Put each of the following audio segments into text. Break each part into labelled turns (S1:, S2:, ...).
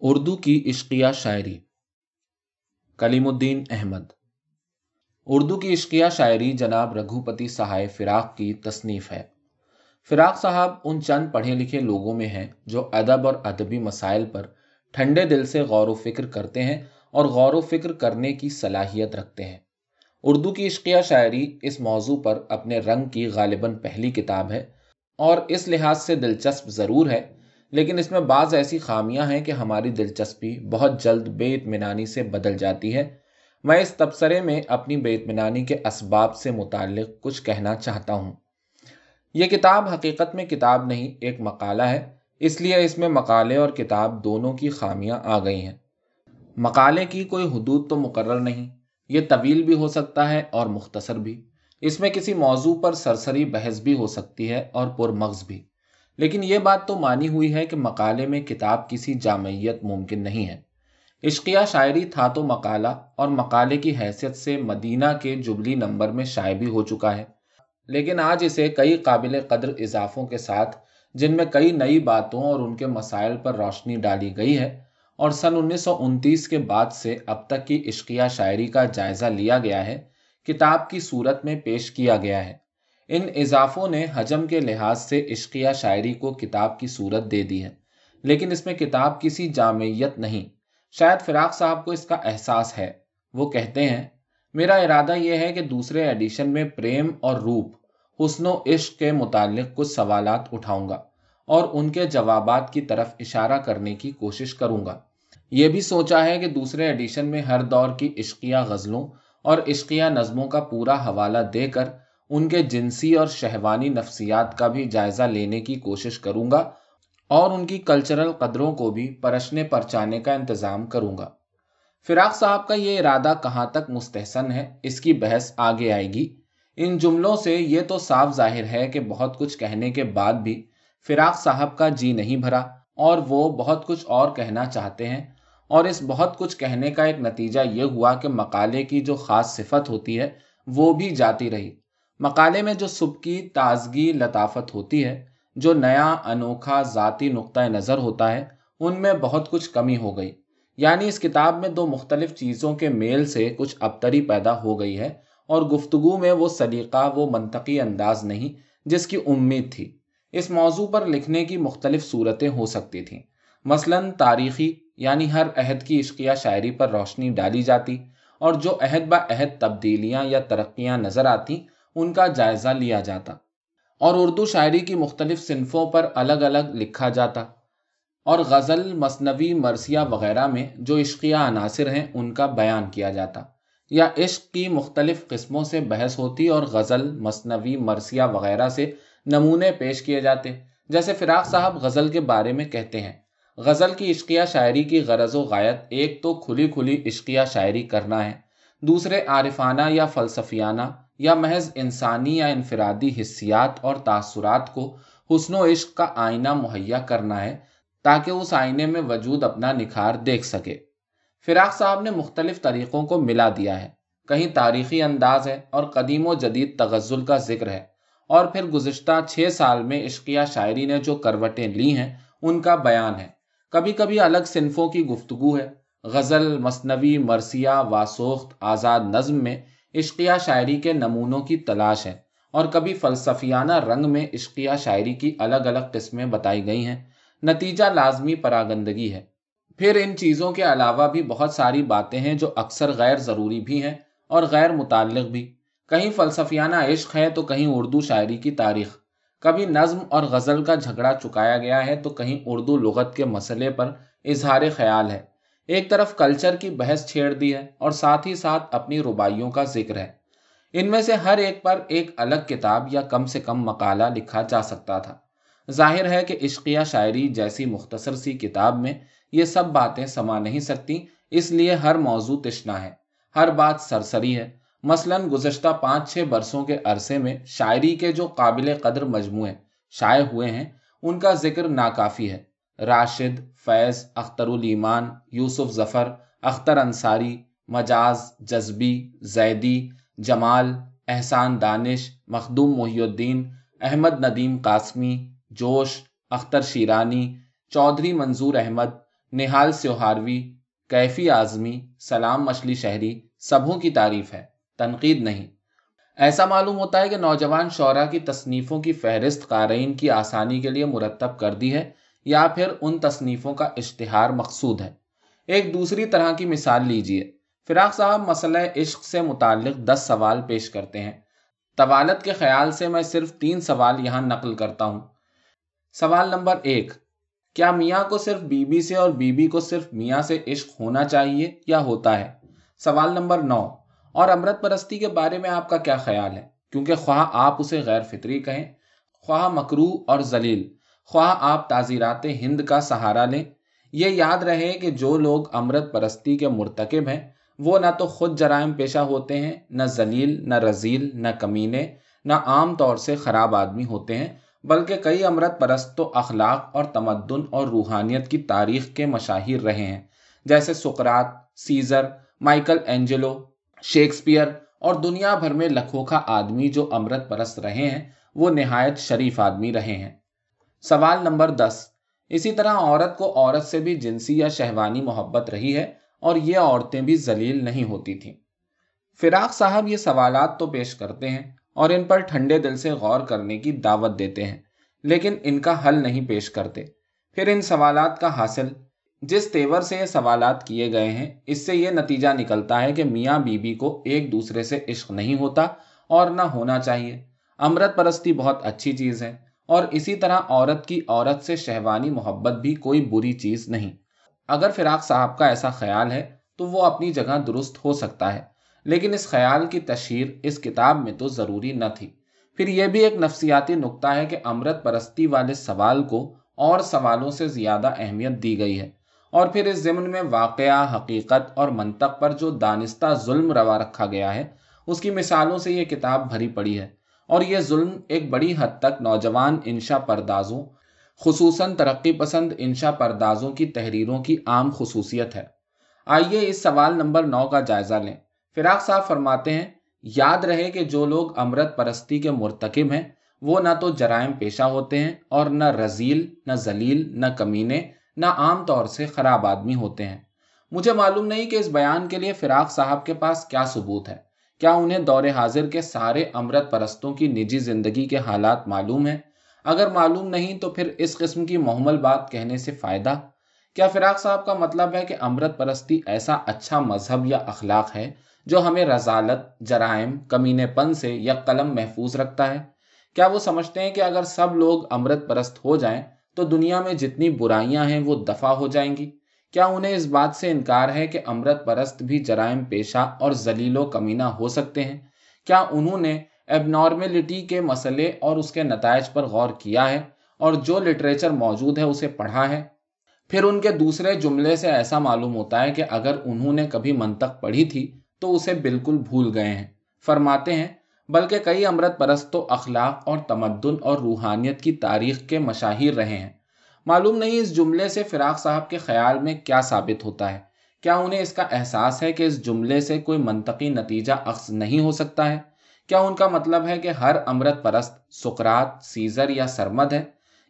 S1: اردو کی عشقیہ شاعری، کلیم الدین احمد۔ اردو کی عشقیہ شاعری جناب رگھوپتی سہائے فراق کی تصنیف ہے۔ فراق صاحب ان چند پڑھے لکھے لوگوں میں ہیں جو ادب اور ادبی مسائل پر ٹھنڈے دل سے غور و فکر کرتے ہیں اور غور و فکر کرنے کی صلاحیت رکھتے ہیں۔ اردو کی عشقیہ شاعری اس موضوع پر اپنے رنگ کی غالباً پہلی کتاب ہے اور اس لحاظ سے دلچسپ ضرور ہے لیکن اس میں بعض ایسی خامیاں ہیں کہ ہماری دلچسپی بہت جلد بے اطمینانی سے بدل جاتی ہے۔ میں اس تبصرے میں اپنی بے اطمینانی کے اسباب سے متعلق کچھ کہنا چاہتا ہوں۔ یہ کتاب حقیقت میں کتاب نہیں، ایک مقالہ ہے۔ اس لیے اس میں مقالے اور کتاب دونوں کی خامیاں آ گئی ہیں۔ مقالے کی کوئی حدود تو مقرر نہیں، یہ طویل بھی ہو سکتا ہے اور مختصر بھی۔ اس میں کسی موضوع پر سرسری بحث بھی ہو سکتی ہے اور پرمغز بھی۔ لیکن یہ بات تو مانی ہوئی ہے کہ مقالے میں کتاب کسی جامعیت ممکن نہیں ہے۔ عشقیہ شاعری تھا تو مقالہ اور مقالے کی حیثیت سے مدینہ کے جبلی نمبر میں شائع بھی ہو چکا ہے۔ لیکن آج اسے کئی قابل قدر اضافوں کے ساتھ، جن میں کئی نئی باتوں اور ان کے مسائل پر روشنی ڈالی گئی ہے، اور سن انیس سو انتیس کے بعد سے اب تک کی عشقیہ شاعری کا جائزہ لیا گیا ہے، کتاب کی صورت میں پیش کیا گیا ہے۔ ان اضافوں نے حجم کے لحاظ سے عشقیہ شاعری کو کتاب کی صورت دے دی ہے، لیکن اس میں کتاب کسی جامعیت نہیں۔ شاید فراق صاحب کو اس کا احساس ہے۔ وہ کہتے ہیں، میرا ارادہ یہ ہے کہ دوسرے ایڈیشن میں پریم اور روپ، حسن و عشق کے متعلق کچھ سوالات اٹھاؤں گا اور ان کے جوابات کی طرف اشارہ کرنے کی کوشش کروں گا۔ یہ بھی سوچا ہے کہ دوسرے ایڈیشن میں ہر دور کی عشقیہ غزلوں اور عشقیہ نظموں کا پورا حوالہ دے کر ان کے جنسی اور شہوانی نفسیات کا بھی جائزہ لینے کی کوشش کروں گا اور ان کی کلچرل قدروں کو بھی پرشنے پرچانے کا انتظام کروں گا۔ فراق صاحب کا یہ ارادہ کہاں تک مستحسن ہے؟ اس کی بحث آگے آئے گی۔ ان جملوں سے یہ تو صاف ظاہر ہے کہ بہت کچھ کہنے کے بعد بھی فراق صاحب کا جی نہیں بھرا اور وہ بہت کچھ اور کہنا چاہتے ہیں۔ اور اس بہت کچھ کہنے کا ایک نتیجہ یہ ہوا کہ مقالے کی جو خاص صفت ہوتی ہے وہ بھی جاتی رہی۔ مقالے میں جو سبکی تازگی، لطافت ہوتی ہے، جو نیا، انوکھا، ذاتی نقطۂ نظر ہوتا ہے، ان میں بہت کچھ کمی ہو گئی۔ یعنی اس کتاب میں دو مختلف چیزوں کے میل سے کچھ ابتری پیدا ہو گئی ہے اور گفتگو میں وہ سلیقہ، وہ منطقی انداز نہیں، جس کی امید تھی۔ اس موضوع پر لکھنے کی مختلف صورتیں ہو سکتی تھیں۔ مثلا تاریخی یعنی ہر عہد کی عشقیہ شاعری پر روشنی ڈالی جاتی اور جو عہد با عہد تبدیلیاں یا ترقیاں نظر آتی ان کا جائزہ لیا جاتا۔ اور اردو شاعری کی مختلف صنفوں پر الگ الگ لکھا جاتا۔ اور غزل، مصنوی، مرثیہ وغیرہ میں جو عشقیہ عناصر ہیں، ان کا بیان کیا جاتا۔ یا عشق کی مختلف قسموں سے بحث ہوتی اور غزل، مصنوی، مرثیہ وغیرہ سے نمونے پیش کیے جاتے۔ جیسے فراق صاحب غزل کے بارے میں کہتے ہیں، غزل کی عشقیہ شاعری کی غرض و غایت ایک تو کھلی کھلی عشقیہ شاعری کرنا ہے، دوسرے عارفانہ یا فلسفیانہ یا محض انسانی یا انفرادی حصیات اور تاثرات کو حسن و عشق کا آئینہ مہیا کرنا ہے تاکہ اس آئینے میں وجود اپنا نکھار دیکھ سکے۔ فراق صاحب نے مختلف طریقوں کو ملا دیا ہے۔ کہیں تاریخی انداز ہے اور قدیم و جدید تغزل کا ذکر ہے۔ اور پھر گزشتہ چھ سال میں عشقیہ شاعری نے جو کروٹیں لی ہیں، ان کا بیان ہے۔ کبھی کبھی الگ صنفوں کی گفتگو ہے۔ غزل، مصنوی، مرثیہ واسوخت آزاد نظم میں عشقیہ شاعری کے نمونوں کی تلاش ہے اور کبھی فلسفیانہ رنگ میں عشقیہ شاعری کی الگ الگ قسمیں بتائی گئی ہیں، نتیجہ لازمی پراگندگی ہے۔ پھر ان چیزوں کے علاوہ بھی بہت ساری باتیں ہیں جو اکثر غیر ضروری بھی ہیں اور غیر متعلق بھی۔ کہیں فلسفیانہ عشق ہے تو کہیں اردو شاعری کی تاریخ۔ کبھی نظم اور غزل کا جھگڑا چکایا گیا ہے تو کہیں اردو لغت کے مسئلے پر اظہار خیال ہے۔ ایک طرف کلچر کی بحث چھیڑ دی ہے اور ساتھ ہی ساتھ اپنی ربائیوں کا ذکر ہے۔ ان میں سے ہر ایک پر ایک الگ کتاب یا کم سے کم مقالہ لکھا جا سکتا تھا۔ ظاہر ہے کہ عشقیہ شاعری جیسی مختصر سی کتاب میں یہ سب باتیں سما نہیں سکتی، اس لیے ہر موضوع تشنا ہے۔ ہر بات سرسری ہے۔ مثلا گزشتہ پانچ چھ برسوں کے عرصے میں شاعری کے جو قابل قدر مجموعے شائع ہوئے ہیں، ان کا ذکر ناکافی ہے۔ راشد، فیض، اختر الایمان، یوسف ظفر، اختر انصاری، مجاز، جذبی، زیدی، جمال، احسان دانش، مخدوم محی الدین، احمد ندیم قاسمی، جوش، اختر شیرانی، چودھری منظور احمد، نہال سیوہاروی، کیفی آزمی سلام مچھلی شہری سبوں کی تعریف ہے، تنقید نہیں۔ ایسا معلوم ہوتا ہے کہ نوجوان شعرا کی تصنیفوں کی فہرست قارئین کی آسانی کے لیے مرتب کر دی ہے۔ یا پھر ان تصنیفوں کا اشتہار مقصود ہے۔ ایک دوسری طرح کی مثال لیجیے فراق صاحب مسئلہ عشق سے متعلق دس سوال پیش کرتے ہیں۔ طوالت کے خیال سے میں صرف تین سوال یہاں نقل کرتا ہوں۔ سوال نمبر ایک، کیا میاں کو صرف بی بی سے اور بی بی کو صرف میاں سے عشق ہونا چاہیے یا ہوتا ہے؟ سوال نمبر نو، اور امرت پرستی کے بارے میں آپ کا کیا خیال ہے؟ کیونکہ خواہ آپ اسے غیر فطری کہیں، خواہ مکرو اور ذلیل خواہ آپ تعزیرات ہند کا سہارا لیں۔ یہ یاد رہے کہ جو لوگ امرت پرستی کے مرتکب ہیں، وہ نہ تو خود جرائم پیشہ ہوتے ہیں، نہ ذلیل، نہ رزیل نہ کمینے، نہ عام طور سے خراب آدمی ہوتے ہیں، بلکہ کئی امرت پرست تو اخلاق اور تمدن اور روحانیت کی تاریخ کے مشاہیر رہے ہیں۔ جیسے سکرات سیزر، مائیکل اینجلو، شیکسپیئر اور دنیا بھر میں لکھوکھا آدمی جو امرت پرست رہے ہیں، وہ نہایت شریف آدمی رہے ہیں۔ سوال نمبر دس۔ اسی طرح عورت کو عورت سے بھی جنسی یا شہوانی محبت رہی ہے اور یہ عورتیں بھی ذلیل نہیں ہوتی تھیں۔ فراق صاحب یہ سوالات تو پیش کرتے ہیں اور ان پر ٹھنڈے دل سے غور کرنے کی دعوت دیتے ہیں، لیکن ان کا حل نہیں پیش کرتے۔ پھر ان سوالات کا حاصل، جس تیور سے یہ سوالات کیے گئے ہیں، اس سے یہ نتیجہ نکلتا ہے کہ میاں بی بی کو ایک دوسرے سے عشق نہیں ہوتا اور نہ ہونا چاہیے۔ امرت پرستی بہت اچھی چیز ہے۔ اور اسی طرح عورت کی عورت سے شہوانی محبت بھی کوئی بری چیز نہیں۔ اگر فراق صاحب کا ایسا خیال ہے تو وہ اپنی جگہ درست ہو سکتا ہے، لیکن اس خیال کی تشہیر اس کتاب میں تو ضروری نہ تھی۔ پھر یہ بھی ایک نفسیاتی نقطہ ہے کہ امرت پرستی والے سوال کو اور سوالوں سے زیادہ اہمیت دی گئی ہے۔ اور پھر اس ضمن میں واقعہ، حقیقت اور منطق پر جو دانستہ ظلم روا رکھا گیا ہے، اس کی مثالوں سے یہ کتاب بھری پڑی ہے۔ اور یہ ظلم ایک بڑی حد تک نوجوان انشا پردازوں، خصوصاً ترقی پسند انشا پردازوں کی تحریروں کی عام خصوصیت ہے۔ آئیے اس سوال نمبر نو کا جائزہ لیں۔ فراق صاحب فرماتے ہیں، یاد رہے کہ جو لوگ امرت پرستی کے مرتکب ہیں، وہ نہ تو جرائم پیشہ ہوتے ہیں اور نہ رزیل، نہ ذلیل، نہ کمینے، نہ عام طور سے خراب آدمی ہوتے ہیں۔ مجھے معلوم نہیں کہ اس بیان کے لیے فراق صاحب کے پاس کیا ثبوت ہے۔ کیا انہیں دور حاضر کے سارے امرت پرستوں کی نجی زندگی کے حالات معلوم ہیں؟ اگر معلوم نہیں تو پھر اس قسم کی محمل بات کہنے سے فائدہ؟ کیا فراق صاحب کا مطلب ہے کہ امرت پرستی ایسا اچھا مذہب یا اخلاق ہے جو ہمیں رضالت، جرائم، کمینے پن سے یا قلم محفوظ رکھتا ہے؟ کیا وہ سمجھتے ہیں کہ اگر سب لوگ امرت پرست ہو جائیں تو دنیا میں جتنی برائیاں ہیں وہ دفاع ہو جائیں گی؟ کیا انہیں اس بات سے انکار ہے کہ امرت پرست بھی جرائم پیشہ اور ذلیل و کمینہ ہو سکتے ہیں؟ کیا انہوں نے ایب نارمیلٹی کے مسئلے اور اس کے نتائج پر غور کیا ہے اور جو لٹریچر موجود ہے اسے پڑھا ہے؟ پھر ان کے دوسرے جملے سے ایسا معلوم ہوتا ہے کہ اگر انہوں نے کبھی منطق پڑھی تھی تو اسے بالکل بھول گئے ہیں۔ فرماتے ہیں، بلکہ کئی امرت پرست تو اخلاق اور تمدن اور روحانیت کی تاریخ کے مشاہیر رہے ہیں۔ معلوم نہیں اس جملے سے فراق صاحب کے خیال میں کیا ثابت ہوتا ہے۔ کیا انہیں اس کا احساس ہے کہ اس جملے سے کوئی منطقی نتیجہ اخذ نہیں ہو سکتا ہے؟ کیا ان کا مطلب ہے کہ ہر امرت پرست سکرات سیزر یا سرمد ہے؟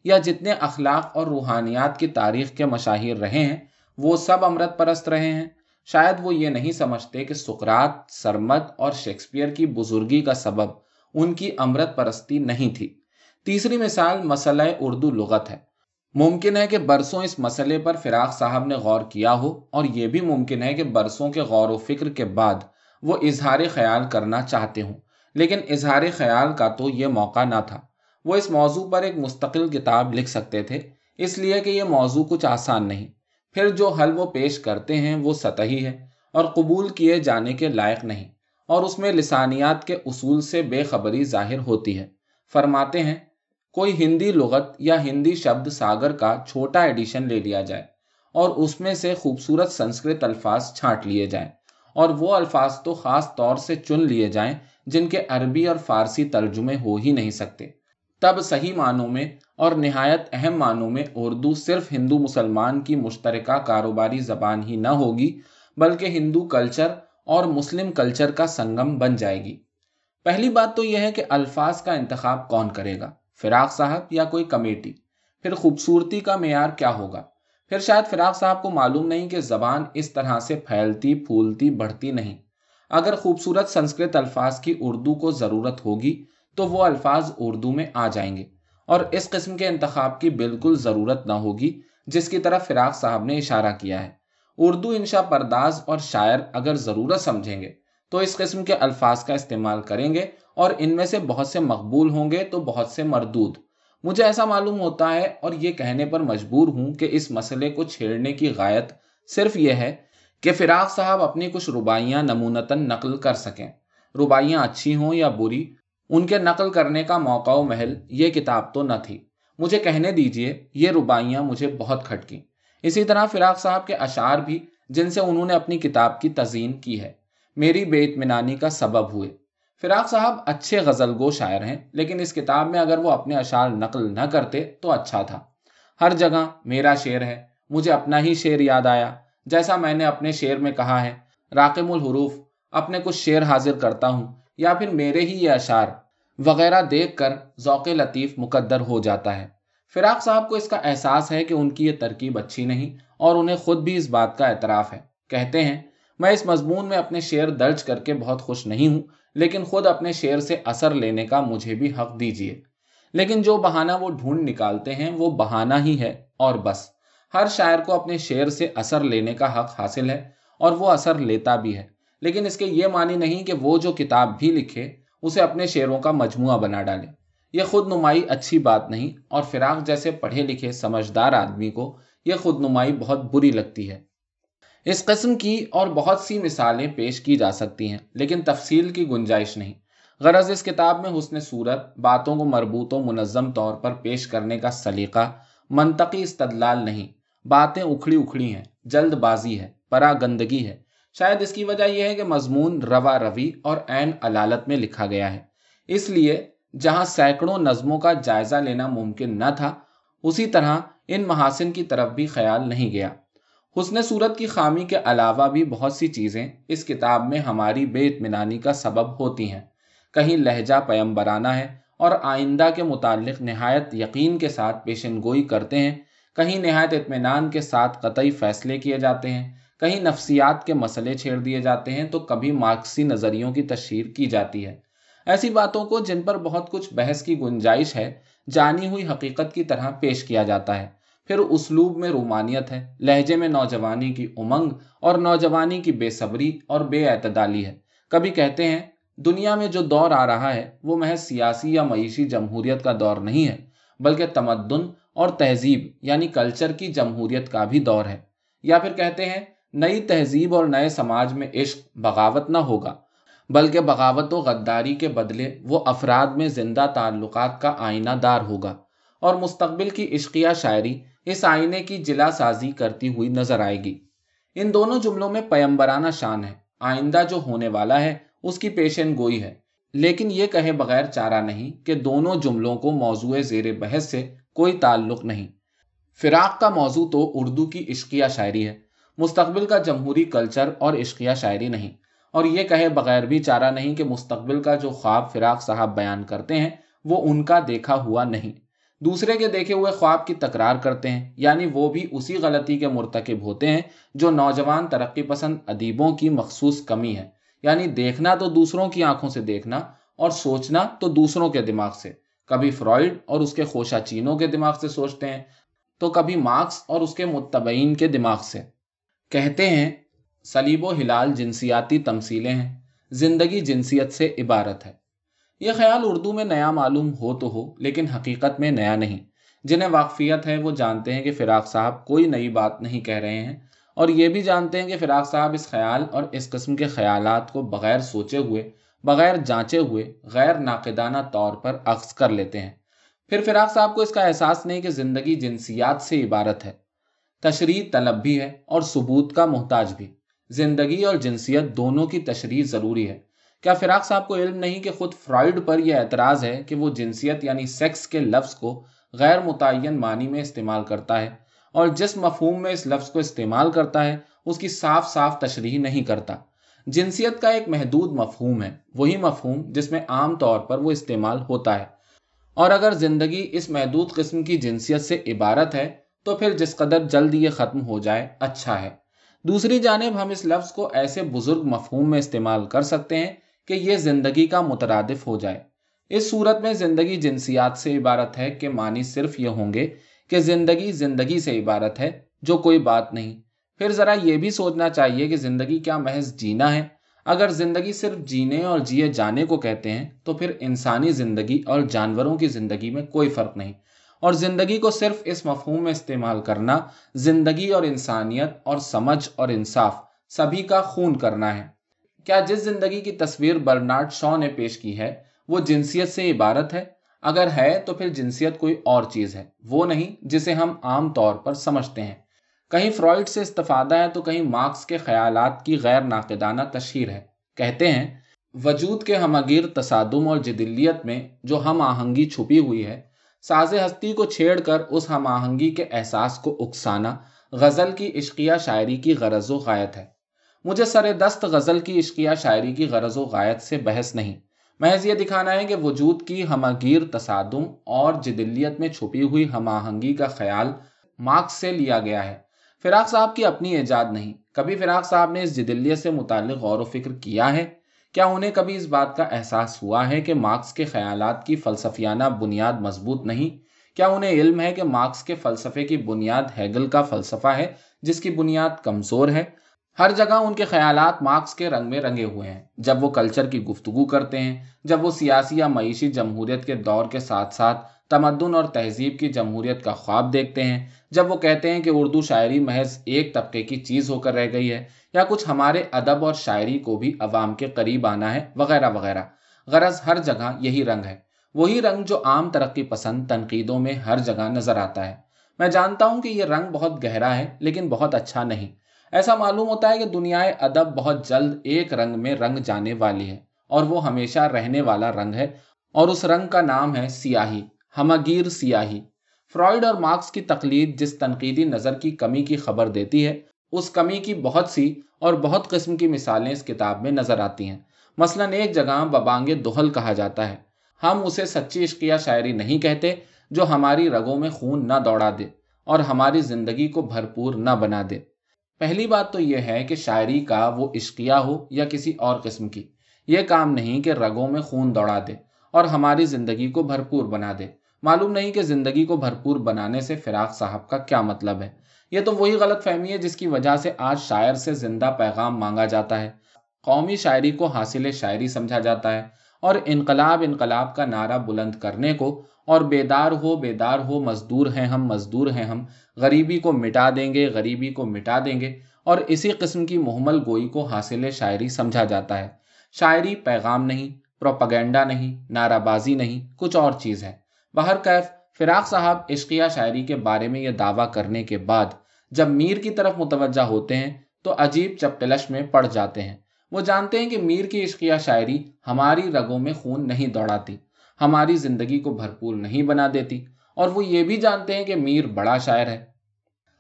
S1: یا جتنے اخلاق اور روحانیات کی تاریخ کے مشاہیر رہے ہیں، وہ سب امرت پرست رہے ہیں؟ شاید وہ یہ نہیں سمجھتے کہ سکرات سرمد اور شیکسپیئر کی بزرگی کا سبب ان کی امرت پرستی نہیں تھی۔ تیسری مثال مسئلہ اردو لغت ہے۔ ممکن ہے کہ برسوں اس مسئلے پر فراق صاحب نے غور کیا ہو اور یہ بھی ممکن ہے کہ برسوں کے غور و فکر کے بعد وہ اظہار خیال کرنا چاہتے ہوں۔ لیکن اظہار خیال کا تو یہ موقع نہ تھا۔ وہ اس موضوع پر ایک مستقل کتاب لکھ سکتے تھے۔ اس لیے کہ یہ موضوع کچھ آسان نہیں۔ پھر جو حل وہ پیش کرتے ہیں وہ سطحی ہے اور قبول کیے جانے کے لائق نہیں۔ اور اس میں لسانیات کے اصول سے بے خبری ظاہر ہوتی ہے۔ فرماتے ہیں کوئی ہندی لغت یا ہندی شبد ساگر کا چھوٹا ایڈیشن لے لیا جائے اور اس میں سے خوبصورت سنسکرت الفاظ چھانٹ لیے جائیں اور وہ الفاظ تو خاص طور سے چن لیے جائیں جن کے عربی اور فارسی ترجمے ہو ہی نہیں سکتے۔ تب صحیح معنوں میں اور نہایت اہم معنوں میں اردو صرف ہندو مسلمان کی مشترکہ کاروباری زبان ہی نہ ہوگی، بلکہ ہندو کلچر اور مسلم کلچر کا سنگم بن جائے گی۔ پہلی بات تو یہ ہے کہ الفاظ کا انتخاب کون کرے گا۔ فراق صاحب یا کوئی کمیٹی، پھر خوبصورتی کا معیار کیا ہوگا؟ پھر شاید فراق صاحب کو معلوم نہیں کہ زبان اس طرح سے پھیلتی، پھولتی، بڑھتی نہیں۔ اگر خوبصورت سنسکرت الفاظ کی اردو کو ضرورت ہوگی، تو وہ الفاظ اردو میں آ جائیں گے۔ اور اس قسم کے انتخاب کی بالکل ضرورت نہ ہوگی، جس کی طرف فراق صاحب نے اشارہ کیا ہے۔ اردو انشا پرداز اور شاعر اگر ضرورت سمجھیں گے، تو اس قسم کے الفاظ کا استعمال کریں گے اور ان میں سے بہت سے مقبول ہوں گے تو بہت سے مردود۔ مجھے ایسا معلوم ہوتا ہے اور یہ کہنے پر مجبور ہوں کہ اس مسئلے کو چھیڑنے کی غایت صرف یہ ہے کہ فراق صاحب اپنی کچھ ربائیاں نمونتاً نقل کر سکیں۔ ربائیاں اچھی ہوں یا بری، ان کے نقل کرنے کا موقع و محل یہ کتاب تو نہ تھی۔ مجھے کہنے دیجیے، یہ ربائیاں مجھے بہت کھٹکی اسی طرح فراق صاحب کے اشعار بھی جن سے انہوں نے اپنی کتاب کی تزئین کی ہے۔ میری بے اطمینانی کا سبب ہوئے۔ فراق صاحب اچھے غزل گو شاعر ہیں، لیکن اس کتاب میں اگر وہ اپنے اشعار نقل نہ کرتے تو اچھا تھا۔ ہر جگہ میرا شعر ہے، مجھے اپنا ہی شعر یاد آیا۔ جیسا میں نے اپنے شعر میں کہا ہے، راقم الحروف، اپنے کچھ شعر حاضر کرتا ہوں، یا پھر میرے ہی یہ اشعار۔ وغیرہ دیکھ کر ذوق لطیف مقدر ہو جاتا ہے۔ فراق صاحب کو اس کا احساس ہے کہ ان کی یہ ترکیب اچھی نہیں اور انہیں خود بھی اس بات کا اعتراف ہے۔ کہتے ہیں میں اس مضمون میں اپنے شعر درج کر کے بہت خوش نہیں ہوں، لیکن خود اپنے شعر سے اثر لینے کا مجھے بھی حق دیجیے لیکن جو بہانہ وہ ڈھونڈ نکالتے ہیں، وہ بہانہ ہی ہے، اور بس۔ ہر شاعر کو اپنے شعر سے اثر لینے کا حق حاصل ہے، اور وہ اثر لیتا بھی ہے۔ لیکن اس کے یہ معنی نہیں کہ وہ جو کتاب بھی لکھے، اسے اپنے شعروں کا مجموعہ بنا ڈالے۔ یہ خود نمائی اچھی بات نہیں، اور فراق جیسے پڑھے لکھے سمجھدار آدمی کو یہ خود نمائی بہت بری لگتی ہے۔ اس قسم کی اور بہت سی مثالیں پیش کی جا سکتی ہیں، لیکن تفصیل کی گنجائش نہیں۔ غرض اس کتاب میں حسن صورت، باتوں کو مربوط و منظم طور پر پیش کرنے کا سلیقہ، منطقی استدلال نہیں۔ باتیں اکھڑی اکھڑی ہیں، جلد بازی ہے، پرا گندگی ہے۔ شاید اس کی وجہ یہ ہے کہ مضمون روا روی اور عین علالت میں لکھا گیا ہے۔ اس لیے جہاں سینکڑوں نظموں کا جائزہ لینا ممکن نہ تھا، اسی طرح ان محاسن کی طرف بھی خیال نہیں گیا۔ حسن صورت کی خامی کے علاوہ بھی بہت سی چیزیں اس کتاب میں ہماری بے اطمینانی کا سبب ہوتی ہیں۔ کہیں لہجہ پیمبرانہ ہے اور آئندہ کے متعلق نہایت یقین کے ساتھ پیشن گوئی کرتے ہیں۔ کہیں نہایت اطمینان کے ساتھ قطعی فیصلے کیے جاتے ہیں۔ کہیں نفسیات کے مسئلے چھیڑ دیے جاتے ہیں تو کبھی مارکسی نظریوں کی تشہیر کی جاتی ہے۔ ایسی باتوں کو جن پر بہت کچھ بحث کی گنجائش ہے، جانی ہوئی حقیقت کی طرح پیش کیا جاتا ہے۔ پھر اسلوب میں رومانیت ہے، لہجے میں نوجوانی کی امنگ اور نوجوانی کی بے صبری اور بے اعتدالی ہے۔ کبھی کہتے ہیں، دنیا میں جو دور آ رہا ہے، وہ محض سیاسی یا معیشی جمہوریت کا دور نہیں ہے، بلکہ تمدن اور تہذیب یعنی کلچر کی جمہوریت کا بھی دور ہے۔ یا پھر کہتے ہیں، نئی تہذیب اور نئے سماج میں عشق بغاوت نہ ہوگا، بلکہ بغاوت و غداری کے بدلے وہ افراد میں زندہ تعلقات کا آئینہ دار ہوگا۔ اور مستقبل کی عشقیہ شاعری اس آئینے کی جلا سازی کرتی ہوئی نظر آئے گی۔ ان دونوں جملوں میں پیمبرانہ شان ہے۔ آئندہ جو ہونے والا ہے، اس کی پیشن گوئی ہے۔ لیکن یہ کہے بغیر چارہ نہیں کہ دونوں جملوں کو موضوع زیر بحث سے کوئی تعلق نہیں۔ فراق کا موضوع تو اردو کی عشقیہ شاعری ہے۔ مستقبل کا جمہوری کلچر اور عشقیہ شاعری نہیں۔ اور یہ کہے بغیر بھی چارہ نہیں کہ مستقبل کا جو خواب فراق صاحب بیان کرتے ہیں، وہ ان کا دیکھا ہوا نہیں۔ دوسرے کے دیکھے ہوئے خواب کی تکرار کرتے ہیں یعنی وہ بھی اسی غلطی کے مرتکب ہوتے ہیں جو نوجوان ترقی پسند ادیبوں کی مخصوص کمی ہے۔ یعنی دیکھنا تو دوسروں کی آنکھوں سے دیکھنا اور سوچنا تو دوسروں کے دماغ سے۔ کبھی فرائڈ اور اس کے خوشہ چینوں کے دماغ سے سوچتے ہیں، تو کبھی مارکس اور اس کے متبعین کے دماغ سے۔ کہتے ہیں، سلیب و ہلال جنسیاتی تمثیلیں ہیں، زندگی جنسیت سے عبارت ہے۔ یہ خیال اردو میں نیا معلوم ہو تو ہو، لیکن حقیقت میں نیا نہیں۔ جنہیں واقفیت ہے، وہ جانتے ہیں کہ فراق صاحب کوئی نئی بات نہیں کہہ رہے ہیں، اور یہ بھی جانتے ہیں کہ فراق صاحب اس خیال اور اس قسم کے خیالات کو بغیر سوچے ہوئے، بغیر جانچے ہوئے، غیر ناقدانہ طور پر عکس کر لیتے ہیں۔ پھر فراق صاحب کو اس کا احساس نہیں کہ زندگی جنسیات سے عبارت ہے۔ تشریح طلب بھی ہے اور ثبوت کا محتاج بھی۔ زندگی اور جنسیت دونوں کی تشریح ضروری ہے۔ کیا فراق صاحب کو علم نہیں کہ خود فرائڈ پر یہ اعتراض ہے کہ وہ جنسیت یعنی سیکس کے لفظ کو غیر متعین معنی میں استعمال کرتا ہے اور جس مفہوم میں اس لفظ کو استعمال کرتا ہے، اس کی صاف صاف تشریح نہیں کرتا۔ جنسیت کا ایک محدود مفہوم ہے، وہی مفہوم جس میں عام طور پر وہ استعمال ہوتا ہے۔ اور اگر زندگی اس محدود قسم کی جنسیت سے عبارت ہے، تو پھر جس قدر جلد یہ ختم ہو جائے اچھا ہے۔ دوسری جانب ہم اس لفظ کو ایسے بزرگ مفہوم میں استعمال کر سکتے ہیں کہ یہ زندگی کا مترادف ہو جائے۔ اس صورت میں زندگی جنسیات سے عبارت ہے کہ معنی صرف یہ ہوں گے کہ زندگی زندگی سے عبارت ہے، جو کوئی بات نہیں۔ پھر ذرا یہ بھی سوچنا چاہیے کہ زندگی کیا محض جینا ہے۔ اگر زندگی صرف جینے اور جیے جانے کو کہتے ہیں، تو پھر انسانی زندگی اور جانوروں کی زندگی میں کوئی فرق نہیں۔ اور زندگی کو صرف اس مفہوم میں استعمال کرنا، زندگی اور انسانیت اور سمجھ اور انصاف، سبھی کا خون کرنا ہے۔ کیا جس زندگی کی تصویر برنارڈ شو نے پیش کی ہے، وہ جنسیت سے عبارت ہے؟ اگر ہے تو پھر جنسیت کوئی اور چیز ہے، وہ نہیں جسے ہم عام طور پر سمجھتے ہیں۔ کہیں فرائڈ سے استفادہ ہے تو کہیں مارکس کے خیالات کی غیر ناقدانہ تشہیر ہے۔ کہتے ہیں، وجود کے ہمگیر تصادم اور جدلیت میں جو ہم آہنگی چھپی ہوئی ہے، ساز ہستی کو چھیڑ کر اس ہم آہنگی کے احساس کو اکسانا، غزل کی عشقیہ شاعری کی غرض و غایت ہے۔ مجھے سر دست غزل کی عشقیہ شاعری کی غرض و غایت سے بحث نہیں۔ محض یہ دکھانا ہے کہ وجود کی ہمگیر تصادم اور جدلیت میں چھپی ہوئی ہم آہنگی کا خیال مارکس سے لیا گیا ہے۔ فراق صاحب کی اپنی ایجاد نہیں۔ کبھی فراق صاحب نے اس جدلیت سے متعلق غور و فکر کیا ہے؟ کیا انہیں کبھی اس بات کا احساس ہوا ہے کہ مارکس کے خیالات کی فلسفیانہ بنیاد مضبوط نہیں؟ کیا انہیں علم ہے کہ مارکس کے فلسفے کی بنیاد ہیگل کا فلسفہ ہے، جس کی بنیاد کمزور ہے؟ ہر جگہ ان کے خیالات مارکس کے رنگ میں رنگے ہوئے ہیں۔ جب وہ کلچر کی گفتگو کرتے ہیں، جب وہ سیاسی یا معیشی جمہوریت کے دور کے ساتھ ساتھ تمدن اور تہذیب کی جمہوریت کا خواب دیکھتے ہیں، جب وہ کہتے ہیں کہ اردو شاعری محض ایک طبقے کی چیز ہو کر رہ گئی ہے یا کچھ ہمارے ادب اور شاعری کو بھی عوام کے قریب آنا ہے، وغیرہ وغیرہ۔ غرض ہر جگہ یہی رنگ ہے۔ وہی رنگ جو عام ترقی پسند تنقیدوں میں ہر جگہ نظر آتا ہے۔ میں جانتا ہوں کہ یہ رنگ بہت گہرا ہے، لیکن بہت اچھا نہیں۔ ایسا معلوم ہوتا ہے کہ دنیا ادب بہت جلد ایک رنگ میں رنگ جانے والی ہے اور وہ ہمیشہ رہنے والا رنگ ہے اور اس رنگ کا نام ہے سیاہی، ہمگیر سیاہی۔ فرائڈ اور مارکس کی تقلید جس تنقیدی نظر کی کمی کی خبر دیتی ہے، اس کمی کی بہت سی اور بہت قسم کی مثالیں اس کتاب میں نظر آتی ہیں۔ مثلا ایک جگہ ببانگ دہل کہا جاتا ہے۔ ہم اسے سچی عشقیہ شاعری نہیں کہتے جو ہماری رگوں میں خون نہ دوڑا دے اور ہماری زندگی کو بھرپور نہ بنا دے۔ پہلی بات تو یہ ہے کہ شاعری کا وہ عشقیہ ہو یا کسی اور قسم کی، یہ کام نہیں کہ رگوں میں خون دوڑا دے اور ہماری زندگی کو بھرپور بنا دے۔ معلوم نہیں کہ زندگی کو بھرپور بنانے سے فراق صاحب کا کیا مطلب ہے۔ یہ تو وہی غلط فہمی ہے جس کی وجہ سے آج شاعر سے زندہ پیغام مانگا جاتا ہے۔ قومی شاعری کو حاصل شاعری سمجھا جاتا ہے اور انقلاب انقلاب کا نعرہ بلند کرنے کو اور بیدار ہو بیدار ہو مزدور ہیں ہم، مزدور ہیں ہم غریبی کو مٹا دیں گے، غریبی کو مٹا دیں گے۔ اور اسی قسم کی محمل گوئی کو حاصل شاعری سمجھا جاتا ہے۔ شاعری پیغام نہیں پروپگینڈا نہیں نعرہ بازی نہیں، کچھ اور چیز ہے۔ بہر کیف، فراق صاحب عشقیہ شاعری کے بارے میں یہ دعویٰ کرنے کے بعد جب میر کی طرف متوجہ ہوتے ہیں تو عجیب چپٹلش میں پڑ جاتے ہیں۔ وہ جانتے ہیں کہ میر کی عشقیہ شاعری ہماری رگوں میں خون نہیں دوڑاتی، ہماری زندگی کو بھرپور نہیں بنا دیتی۔ اور وہ یہ بھی جانتے ہیں کہ میر بڑا شاعر ہے۔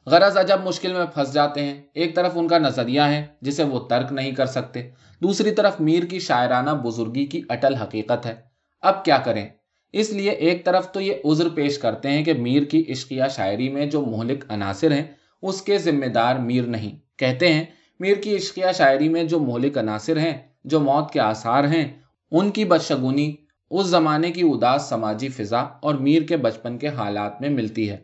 S1: غرض عجب مشکل میں پھنس جاتے ہیں، ایک طرف ان کا نظریہ ہے جسے وہ ترک نہیں کر سکتے، دوسری طرف میر کی شاعرانہ بزرگی کی اٹل حقیقت ہے۔ اب کیا کریں؟ اس لیے ایک طرف تو یہ عذر پیش کرتے ہیں کہ میر کی عشقیہ شاعری میں جو مہلک عناصر ہیں، اس کے ذمہ دار میر نہیں۔ کہتے ہیں، میر کی عشقیہ شاعری میں جو مہلک عناصر ہیں، جو موت کے آثار ہیں، ان کی بدشگونی اس زمانے کی اداس سماجی فضا اور میر کے بچپن کے حالات میں ملتی ہے۔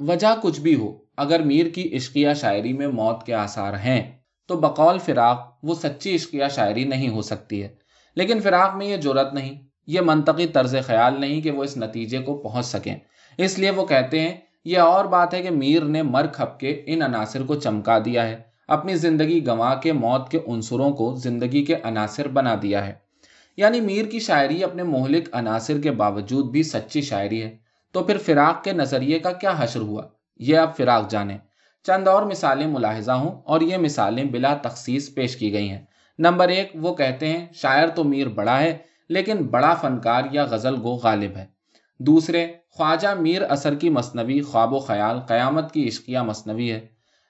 S1: وجہ کچھ بھی ہو، اگر میر کی عشقیہ شاعری میں موت کے آثار ہیں، تو بقول فراق وہ سچی عشقیہ شاعری نہیں ہو سکتی ہے۔ لیکن فراق میں یہ جرت نہیں، یہ منطقی طرز خیال نہیں کہ وہ اس نتیجے کو پہنچ سکیں۔ اس لیے وہ کہتے ہیں، یہ اور بات ہے کہ میر نے مر کھپ کے ان عناصر کو چمکا دیا ہے، اپنی زندگی گنوا کے موت کے عنصروں کو زندگی کے عناصر بنا دیا ہے۔ یعنی میر کی شاعری اپنے مہلک عناصر کے باوجود بھی سچی شاعری ہے۔ تو پھر فراق کے نظریے کا کیا حشر ہوا؟ یہ اب فراق جانے۔ چند اور مثالیں ملاحظہ ہوں اور یہ مثالیں بلا تخصیص پیش کی گئی ہیں۔ نمبر ایک، وہ کہتے ہیں، شاعر تو میر بڑا ہے، لیکن بڑا فنکار یا غزل گو غالب ہے۔ دوسرے، خواجہ میر اثر کی مصنوی خواب و خیال قیامت کی عشقیہ مصنوی ہے۔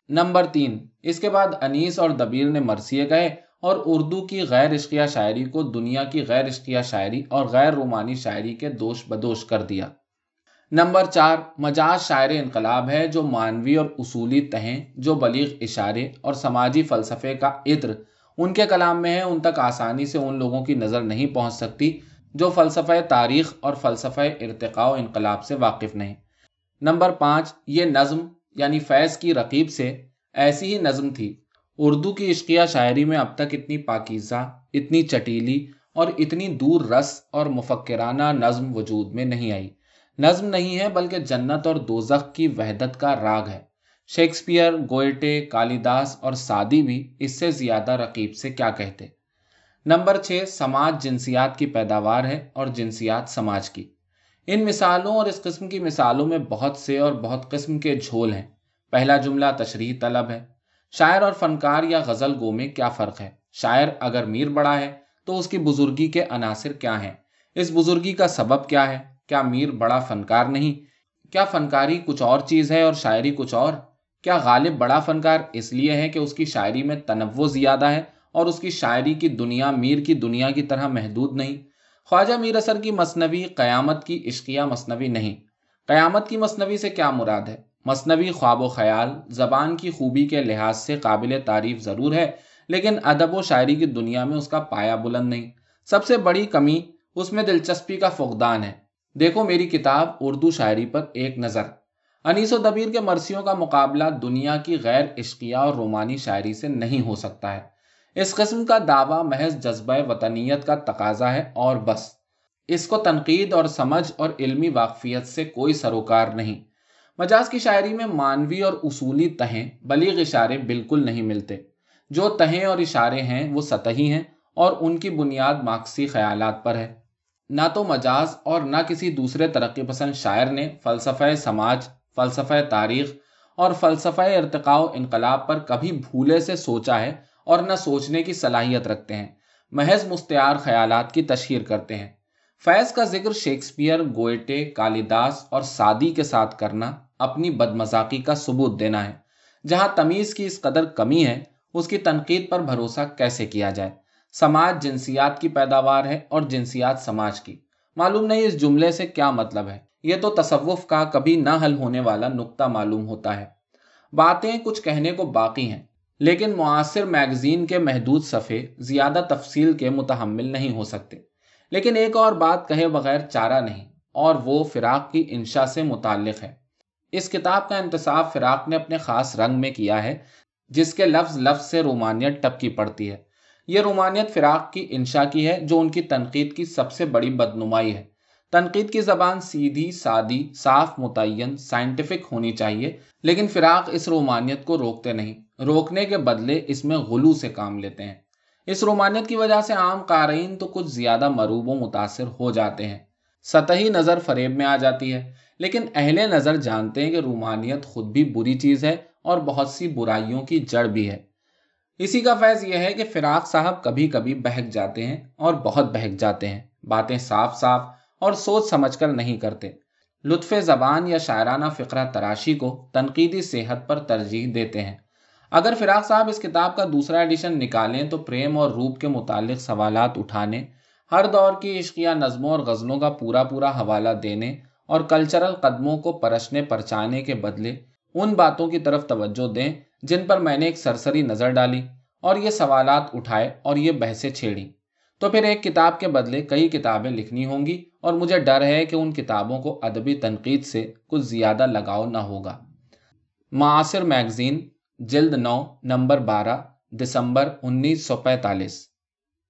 S1: نمبر تین، اس کے بعد انیس اور دبیر نے مرثیے گئے اور اردو کی غیر عشقیہ شاعری کو دنیا کی غیر عشقیہ شاعری اور غیر رومانی شاعری کے دوش بدوش کر دیا۔ نمبر چار، مجاز شاعر انقلاب ہے جو مانوی اور اصولی تہیں، جو بلیغ اشارے اور سماجی فلسفے کا عطر۔ ان کے کلام میں ہے، ان تک آسانی سے ان لوگوں کی نظر نہیں پہنچ سکتی جو فلسفہ تاریخ اور فلسفہ ارتقاء و انقلاب سے واقف نہیں۔ نمبر پانچ، یہ نظم یعنی فیض کی رقیب سے ایسی ہی نظم تھی اردو کی عشقیہ شاعری میں اب تک اتنی پاکیزہ، اتنی چٹیلی اور اتنی دور رس اور مفکرانہ نظم وجود میں نہیں آئی۔ نظم نہیں ہے بلکہ جنت اور دوزخ کی وحدت کا راگ ہے۔ شیکسپیئر، گوئٹے، کالیداس اور سادی بھی اس سے زیادہ رقیب سے کیا کہتے؟ نمبر چھ، سماج جنسیات کی پیداوار ہے اور جنسیات سماج کی۔ ان مثالوں اور اس قسم کی مثالوں میں بہت سے اور بہت قسم کے جھول ہیں۔ پہلا جملہ تشریح طلب ہے۔ شاعر اور فنکار یا غزل گو میں کیا فرق ہے؟ شاعر اگر میر بڑا ہے تو اس کی بزرگی کے عناصر کیا ہیں؟ اس بزرگی کا سبب کیا ہے؟ کیا میر بڑا فنکار نہیں؟ کیا فنکاری کچھ اور چیز ہے اور شاعری کچھ اور؟ کیا غالب بڑا فنکار اس لیے ہے کہ اس کی شاعری میں تنوع زیادہ ہے اور اس کی شاعری کی دنیا میر کی دنیا کی طرح محدود نہیں؟ خواجہ میر اثر کی مصنوعی قیامت کی عشقیہ مصنوعی نہیں۔ قیامت کی مصنوعی سے کیا مراد ہے؟ مصنوعی خواب و خیال زبان کی خوبی کے لحاظ سے قابل تعریف ضرور ہے، لیکن ادب و شاعری کی دنیا میں اس کا پایا بلند نہیں۔ سب سے بڑی کمی اس میں دلچسپی کا فقدان ہے۔ دیکھو میری کتاب اردو شاعری پر ایک نظر۔ انیس و دبیر کے مرثیوں کا مقابلہ دنیا کی غیر عشقیہ اور رومانی شاعری سے نہیں ہو سکتا ہے۔ اس قسم کا دعویٰ محض جذبہ وطنیت کا تقاضا ہے اور بس۔ اس کو تنقید اور سمجھ اور علمی واقفیت سے کوئی سروکار نہیں۔ مجاز کی شاعری میں مانوی اور اصولی تہیں بلیغ اشارے بالکل نہیں ملتے۔ جو تہیں اور اشارے ہیں وہ سطحی ہیں اور ان کی بنیاد مارکسی خیالات پر ہے۔ نہ تو مجاز اور نہ کسی دوسرے ترقی پسند شاعر نے فلسفہ سماج، فلسفہ تاریخ اور فلسفہ ارتقاء و انقلاب پر کبھی بھولے سے سوچا ہے اور نہ سوچنے کی صلاحیت رکھتے ہیں۔ محض مستعار خیالات کی تشہیر کرتے ہیں۔ فیض کا ذکر شیکسپیئر، گوئٹے، کالیداس اور سادی کے ساتھ کرنا اپنی بدمزاقی کا ثبوت دینا ہے۔ جہاں تمیز کی اس قدر کمی ہے، اس کی تنقید پر بھروسہ کیسے کیا جائے؟ سماج جنسیات کی پیداوار ہے اور جنسیات سماج کی۔ معلوم نہیں اس جملے سے کیا مطلب ہے۔ یہ تو تصوف کا کبھی نہ حل ہونے والا نقطہ معلوم ہوتا ہے۔ باتیں کچھ کہنے کو باقی ہیں، لیکن معاصر میگزین کے محدود صفحے زیادہ تفصیل کے متحمل نہیں ہو سکتے۔ لیکن ایک اور بات کہے بغیر چارہ نہیں، اور وہ فراق کی انشا سے متعلق ہے۔ اس کتاب کا انتصاب فراق نے اپنے خاص رنگ میں کیا ہے، جس کے لفظ لفظ سے رومانیت ٹپکی پڑتی ہے۔ یہ رومانیت فراق کی انشا کی ہے، جو ان کی تنقید کی سب سے بڑی بدنمائی ہے۔ تنقید کی زبان سیدھی، سادی، صاف، متعین سائنٹیفک ہونی چاہیے، لیکن فراق اس رومانیت کو روکتے نہیں۔ روکنے کے بدلے اس میں غلو سے کام لیتے ہیں۔ اس رومانیت کی وجہ سے عام قارئین تو کچھ زیادہ مروب و متاثر ہو جاتے ہیں۔ سطحی نظر فریب میں آ جاتی ہے۔ لیکن اہل نظر جانتے ہیں کہ رومانیت خود بھی بری چیز ہے اور بہت سی برائیوں کی جڑ بھی ہے۔ اسی کا فیض یہ ہے کہ فراق صاحب کبھی کبھی بہک جاتے ہیں اور بہت بہک جاتے ہیں۔ باتیں صاف صاف اور سوچ سمجھ کر نہیں کرتے۔ لطف زبان یا شاعرانہ فقرہ تراشی کو تنقیدی صحت پر ترجیح دیتے ہیں۔ اگر فراق صاحب اس کتاب کا دوسرا ایڈیشن نکالیں تو پریم اور روپ کے متعلق سوالات اٹھانے، ہر دور کی عشقیہ نظموں اور غزلوں کا پورا پورا حوالہ دینے اور کلچرل قدموں کو پرچنے پرچانے کے بدلے ان باتوں کی طرف توجہ دیں جن پر میں نے ایک سرسری نظر ڈالی اور یہ سوالات اٹھائے اور یہ بحثیں چھیڑی تو پھر ایک کتاب کے بدلے کئی کتابیں لکھنی ہوں گی اور مجھے ڈر ہے کہ ان کتابوں کو ادبی تنقید سے کچھ زیادہ لگاؤ نہ ہوگا۔ معاصر میگزین، جلد نو، نمبر بارہ، دسمبر انیس سو پینتالیس۔